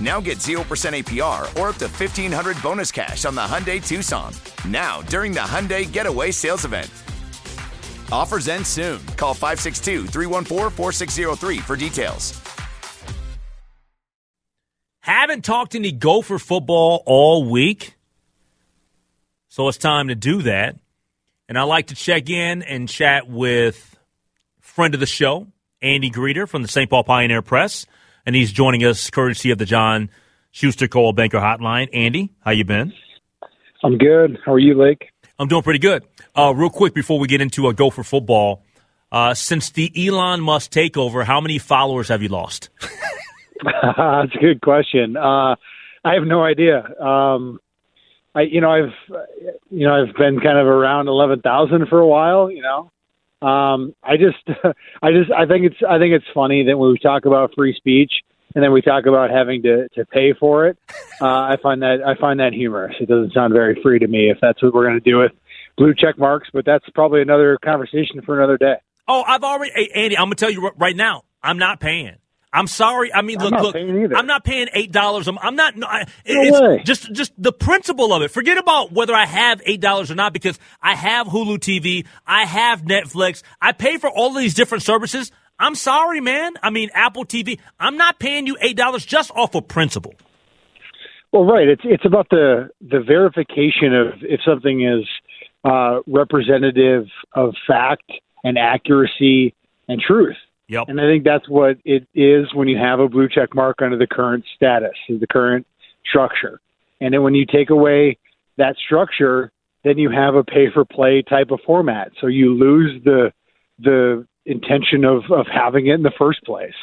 Now get 0% APR or up to 1500 bonus cash on the Hyundai Tucson. Now, during the Hyundai Getaway Sales Event. Offers end soon. Call 562 314 4603 for details. Haven't talked any Gopher football all week, so it's time to do that. And I like to check in and chat with friend of the show, Andy Greder from the St. Paul Pioneer Press, and he's joining us courtesy of the John Schuster Coldwell Banker Hotline. Andy, how you been? I'm good. How are you, Lake? I'm doing pretty good. Uh, real quick before we get into a Gopher football, uh, since the Elon Musk takeover, how many followers have you lost? That's a good question. Uh, I have no idea. Um, I, you know, I've, you know, I've been kind of around eleven thousand for a while. You know, um, I just, I just, I think it's, I think it's funny that when we talk about free speech and then we talk about having to to pay for it. Uh, I find that I find that humorous. It doesn't sound very free to me if that's what we're going to do with blue check marks. But that's probably another conversation for another day. Oh, I've already, hey, Andy, I'm gonna tell you right now, I'm not paying. I'm sorry. I mean, I'm look, look. I'm not paying eight dollars. I'm, I'm not. No, I- No just just the principle of it. Forget about whether I have eight dollars or not because I have Hulu TV. I have Netflix. I pay for all of these different services. I'm sorry, man. I mean, Apple TV. I'm not paying you eight dollars just off of principle. Well, right. It's it's about the the verification of if something is uh, representative of fact and accuracy and truth. Yep. And I think that's what it is when you have a blue check mark under the current status, the current structure. And then when you take away that structure, then you have a pay for play type of format. So you lose the the intention of, of having it in the first place.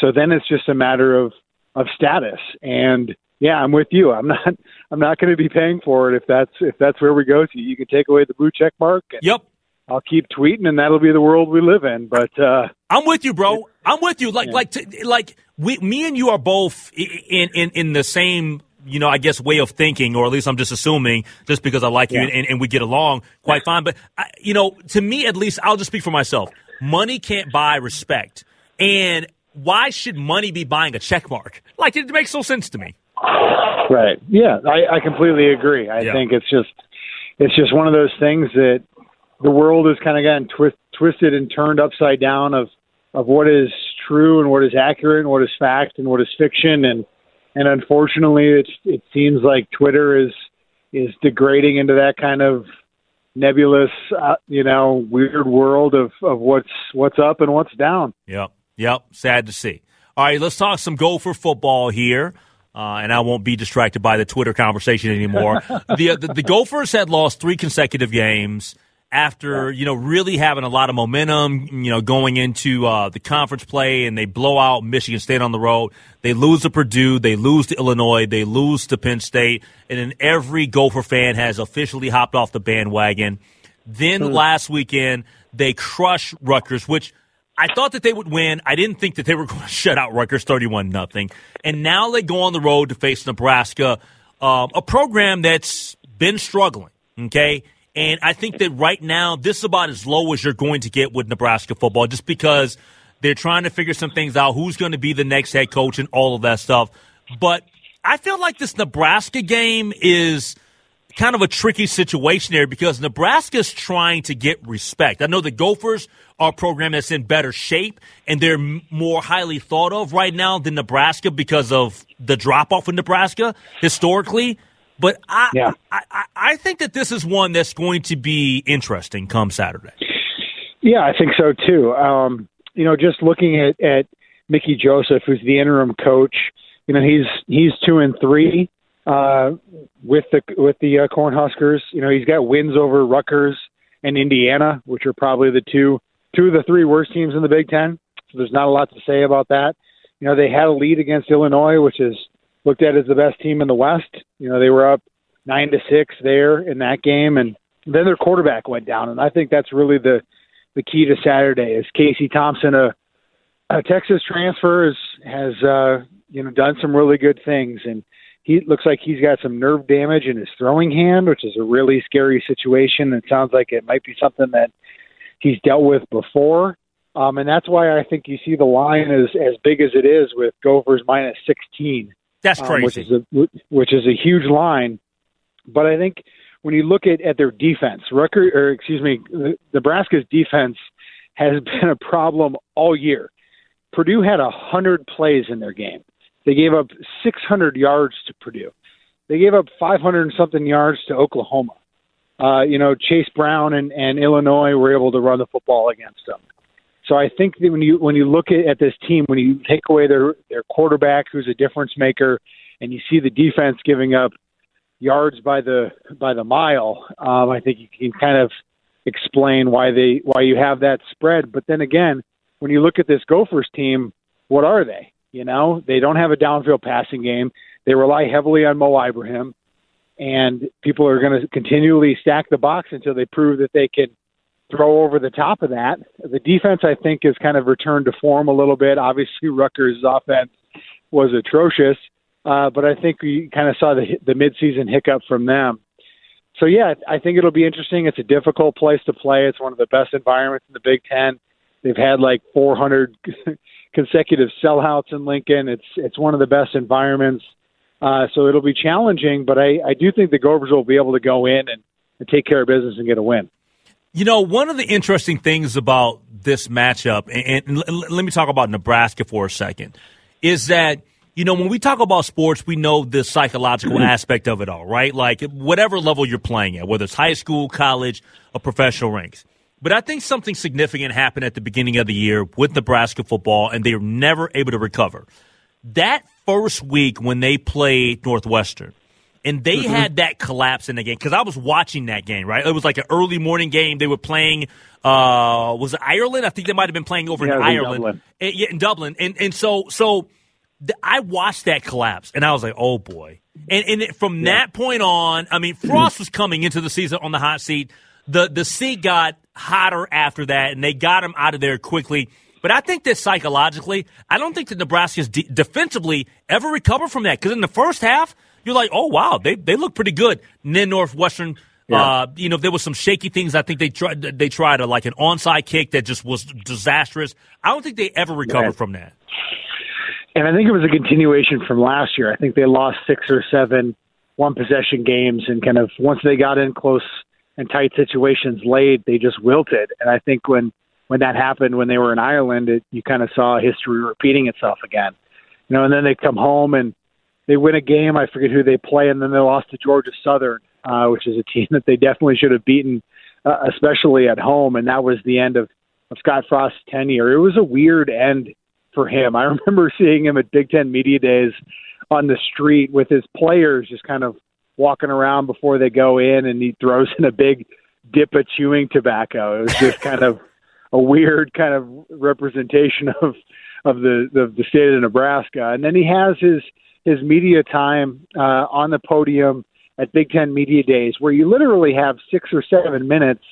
So then it's just a matter of, of status. And yeah, I'm with you. I'm not I'm not going to be paying for it if that's if that's where we go to. You can take away the blue check mark. And Yep. I'll keep tweeting, and that'll be the world we live in. But uh, I'm with you, bro. I'm with you. Like, Yeah. like, t- like, we, me and you are both in, in, in the same, you know, I guess way of thinking, or at least I'm just assuming, just because I like you and, and we get along quite fine. But I, you know, to me, at least, I'll just speak for myself. Money can't buy respect, and why should money be buying a check mark? Like, it makes no sense to me. Right. Yeah, I, I completely agree. I Yeah. think it's just it's just one of those things that the world has kind of gotten twist, twisted and turned upside down of of what is true and what is accurate and what is fact and what is fiction and and unfortunately it it seems like Twitter is is degrading into that kind of nebulous uh, you know weird world of of what's what's up and what's down. Yep. Yep. Sad to see. All right, let's talk some Gopher football here. Uh, and I won't be distracted by the Twitter conversation anymore. the, the the Gophers had lost three consecutive games after you know really having a lot of momentum. You know, going into uh, the conference play, and they blow out Michigan State on the road. They lose to Purdue. They lose to Illinois. They lose to Penn State. And then every Gopher fan has officially hopped off the bandwagon. Then last weekend they crush Rutgers, which I thought that they would win. I didn't think that they were going to shut out Rutgers thirty-one nothing. And now they go on the road to face Nebraska, um, a program that's been struggling. Okay, and I think that right now this is about as low as you're going to get with Nebraska football, just because They're trying to figure some things out. Who's going to be the next head coach and all of that stuff. But I feel like this Nebraska game is kind of a tricky situation there because Nebraska's trying to get respect. I know the Gophers are a program that's in better shape and they're more highly thought of right now than Nebraska because of the drop off in Nebraska historically. But I, yeah. I, I, I think that this is one that's going to be interesting come Saturday. Yeah, I think so too. Um, you know, just looking at, at Mickey Joseph, who's the interim coach, you know, he's he's two and three uh, with the with the uh, Cornhuskers. You know, he's got wins over Rutgers and Indiana, which are probably the two two of the three worst teams in the Big Ten. So there's not a lot to say about that. You know, they had a lead against Illinois, which is looked at as the best team in the West. You know, they were up nine to six there in that game, and then their quarterback went down, and I think that's really the the key to Saturday. Is Casey Thompson a, a Texas transfer has has uh, you know done some really good things, and he looks like he's got some nerve damage in his throwing hand, which is a really scary situation. It sounds like it might be something that he's dealt with before. Um, and that's why I think you see the line as as big as it is with Gophers minus 16. That's crazy. Um, which is a which is a huge line. But I think when you look at, at their defense, Rucker or excuse me, Nebraska's defense has been a problem all year. Purdue had a hundred plays in their game. They gave up 600 yards to Purdue. They gave up 500 and something yards to Oklahoma. Uh, you know, Chase Brown and, and Illinois were able to run the football against them. So I think that when you when you look at, at this team, when you take away their their quarterback, who's a difference maker, and you see the defense giving up yards by the by the mile, um, I think you can kind of explain why they why you have that spread. But then again, when you look at this Gophers team, what are they? You know, they don't have a downfield passing game. They rely heavily on Mo Ibrahim, and people are going to continually stack the box until they prove that they can throw over the top of that. The defense, I think, has kind of returned to form a little bit. Obviously, Rutgers' offense was atrocious, uh, but I think we kind of saw the the midseason hiccup from them. So yeah, I think it'll be interesting. It's a difficult place to play. It's one of the best environments in the Big Ten. They've had like 400 consecutive sellouts in Lincoln. It's it's one of the best environments. Uh, so it'll be challenging, but I, I do think the Gophers will be able to go in and, and take care of business and get a win. You know, one of the interesting things about this matchup, and, and l- let me talk about Nebraska for a second, is that you know when we talk about sports, we know the psychological aspect of it all, right? Like whatever level you're playing at, whether it's high school, college, or professional ranks. But I think something significant happened at the beginning of the year with Nebraska football, and they were never able to recover. That first week when they played Northwestern, and they mm-hmm. had that collapse in the game because I was watching that game. Right, it was like an early morning game. They were playing. Uh, was it Ireland? I think they might have been playing over yeah, in Ireland. In Dublin. And, yeah, in Dublin. And and so so I watched that collapse, and I was like, oh boy. And and from yeah. that point on, I mean, Frost was coming into the season on the hot seat. The the seat got hotter after that, and they got him out of there quickly. But I think that psychologically, I don't think that Nebraska's de- defensively ever recovered from that. Because in the first half, you're like, oh wow, they they look pretty good. And then Northwestern, yeah. uh, you know, there was some shaky things. I think they tried they tried a, like an onside kick that just was disastrous. I don't think they ever recovered right. from that. And I think it was a continuation from last year. I think they lost six or seven one possession games, and kind of once they got in close and tight situations late, they just wilted. And I think when when that happened when they were in Ireland, it, you kind of saw history repeating itself again. You know, and then they come home and they win a game. I forget who they play, and then they lost to Georgia Southern, uh, which is a team that they definitely should have beaten, uh, especially at home. And that was the end of, of Scott Frost's tenure. It was a weird end for him. I remember seeing him at Big Ten Media Days on the street with his players just kind of walking around before they go in, and he throws in a big dip of chewing tobacco. It was just kind of a weird kind of representation of of the of the state of Nebraska. And then he has his his media time uh, on the podium at Big Ten Media Days, where you literally have six or seven minutes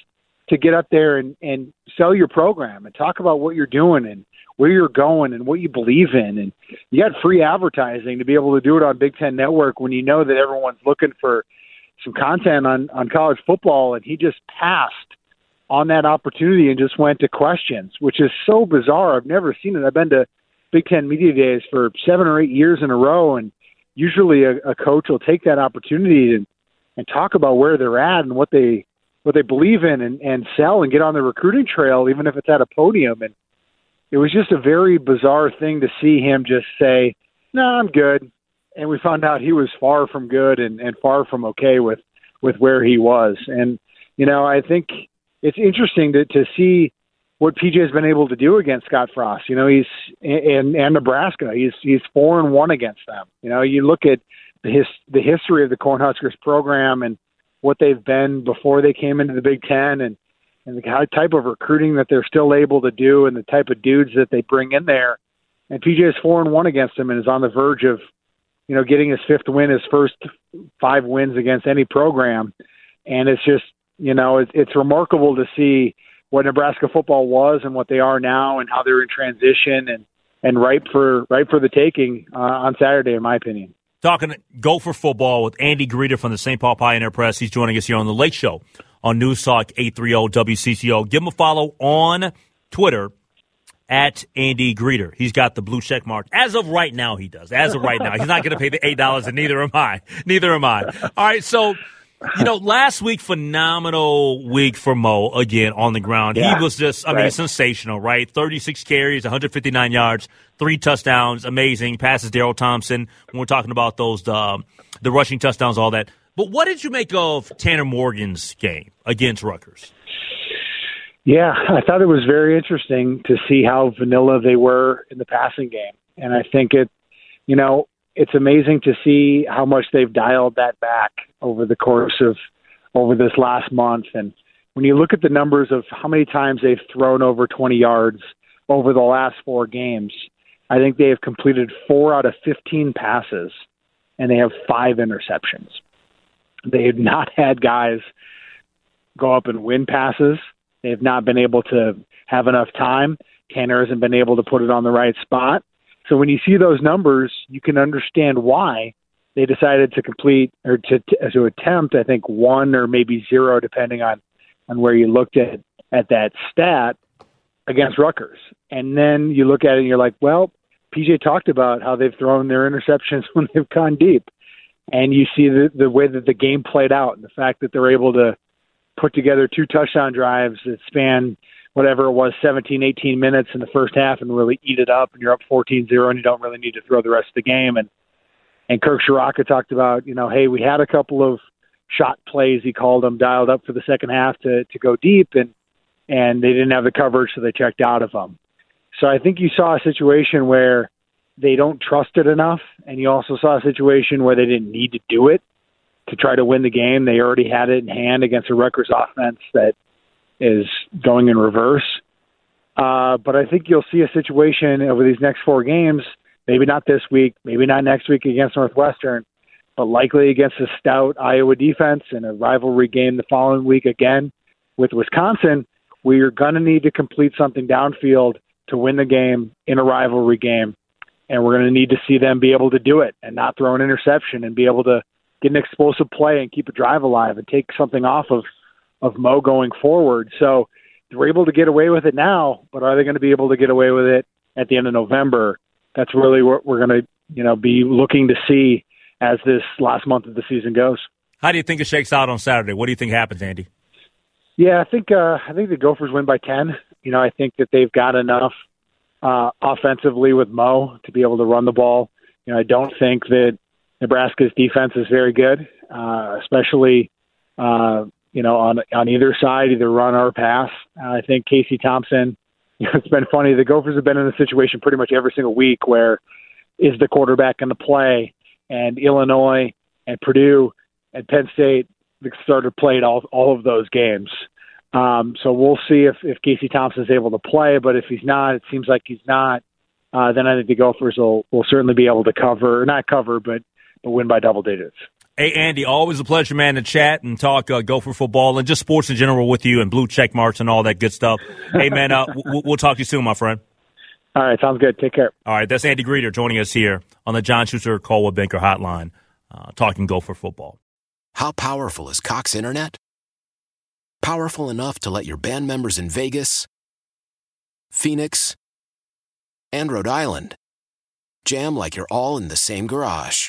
to get up there and, and sell your program and talk about what you're doing and where you're going and what you believe in. And you got free advertising to be able to do it on Big Ten Network when you know that everyone's looking for some content on, on college football. And he just passed on that opportunity and just went to questions, which is so bizarre. I've never seen it. I've been to Big Ten media days for seven or eight years in a row, and usually a, a coach will take that opportunity and and talk about where they're at and what they what they believe in and, and sell and get on the recruiting trail, even if it's at a podium. And it was just a very bizarre thing to see him just say, "No, I'm good," and we found out he was far from good and, and far from okay with with where he was. And you know, I think it's interesting to to see what PJ has been able to do against Scott Frost. You know, he's in and Nebraska. He's he's four and one against them. You know, you look at the his the history of the Cornhuskers program and what they've been before they came into the Big Ten and and the type of recruiting that they're still able to do and the type of dudes that they bring in there. And PJ is four and one against them and is on the verge of, you know, getting his fifth win, his first five wins against any program. And it's just you know, it's, it's remarkable to see what Nebraska football was and what they are now, and how they're in transition and and ripe for ripe for the taking uh, on Saturday, in my opinion. Talking Gopher football with Andy Greder from the St. Paul Pioneer Press. He's joining us here on the Late Show on News Talk 830 WCCO. Give him a follow on Twitter at Andy Greder. He's got the blue check mark. As of right now, he does. As of right now, he's not going to pay the $8, and neither am I. Neither am I. All right, so you know, last week, phenomenal week for Mo again on the ground. Yeah, he was just, I right. mean, sensational, right? 36 carries, 159 yards, three touchdowns, amazing. Passes Darrell Thompson. When we're talking about those, the, um, the rushing touchdowns, all that. But what did you make of Tanner Morgan's game against Rutgers? Yeah, I thought it was very interesting to see how vanilla they were in the passing game. And I think it, you know, it's amazing to see how much they've dialed that back over the course of over this last month. And when you look at the numbers of how many times they've thrown over 20 yards over the last four games, I think they have completed four out of 15 passes and they have five interceptions. They have not had guys go up and win passes. They have not been able to have enough time. Tanner hasn't been able to put it on the right spot. So when you see those numbers, you can understand why they decided to complete or to to, to attempt. I think one or maybe zero, depending on on where you looked at at that stat against Rutgers. And then you look at it and you're like, well, PJ talked about how they've thrown their interceptions when they've gone deep. And you see the the way that the game played out and the fact that they're able to put together two touchdown drives that span whatever it was, 17, 18 minutes in the first half and really eat it up, and you're up 14-0, and you don't really need to throw the rest of the game. And and Kirk Ciarrocca talked about, you know, hey, we had a couple of shot plays, he called them, dialed up for the second half to to go deep, and and they didn't have the coverage, so they checked out of them. So I think you saw a situation where they don't trust it enough, and you also saw a situation where they didn't need to do it to try to win the game. They already had it in hand against a Rutgers offense that is going in reverse. Uh, but I think you'll see a situation over these next four games, maybe not this week, maybe not next week against Northwestern, but likely against a stout Iowa defense and a rivalry game the following week again with Wisconsin, where you're going to need to complete something downfield to win the game in a rivalry game. And we're going to need to see them be able to do it and not throw an interception and be able to get an explosive play and keep a drive alive and take something off of of Mo going forward. So they're able to get away with it now, but are they going to be able to get away with it at the end of November? That's really what we're going to, you know, be looking to see as this last month of the season goes. How do you think it shakes out on Saturday? What do you think happens, Andy? Yeah, I think uh, I think the Gophers win by ten. You know, I think that they've got enough uh, offensively with Mo to be able to run the ball. You know, I don't think that Nebraska's defense is very good, uh, especially uh, you know, on on either side, either run or pass. Uh, I think Casey Thompson. You know, it's been funny. The Gophers have been in a situation pretty much every single week where is the quarterback going to play, and Illinois and Purdue and Penn State started played all all of those games. Um, so we'll see if if Casey is able to play. But if he's not, it seems like he's not. Uh, then I think the Gophers will will certainly be able to cover, not cover, but but win by double digits. Hey, Andy, always a pleasure, man, to chat and talk uh, Gopher football and just sports in general with you and blue check marks and all that good stuff. hey, man, uh, we'll, we'll talk to you soon, my friend. All right, sounds good. Take care. All right, that's Andy Greder joining us here on the John Schuster Coldwell Banker Hotline, uh, talking Gopher football. How powerful is Cox Internet? Powerful enough to let your band members in Vegas, Phoenix, and Rhode Island jam like you're all in the same garage.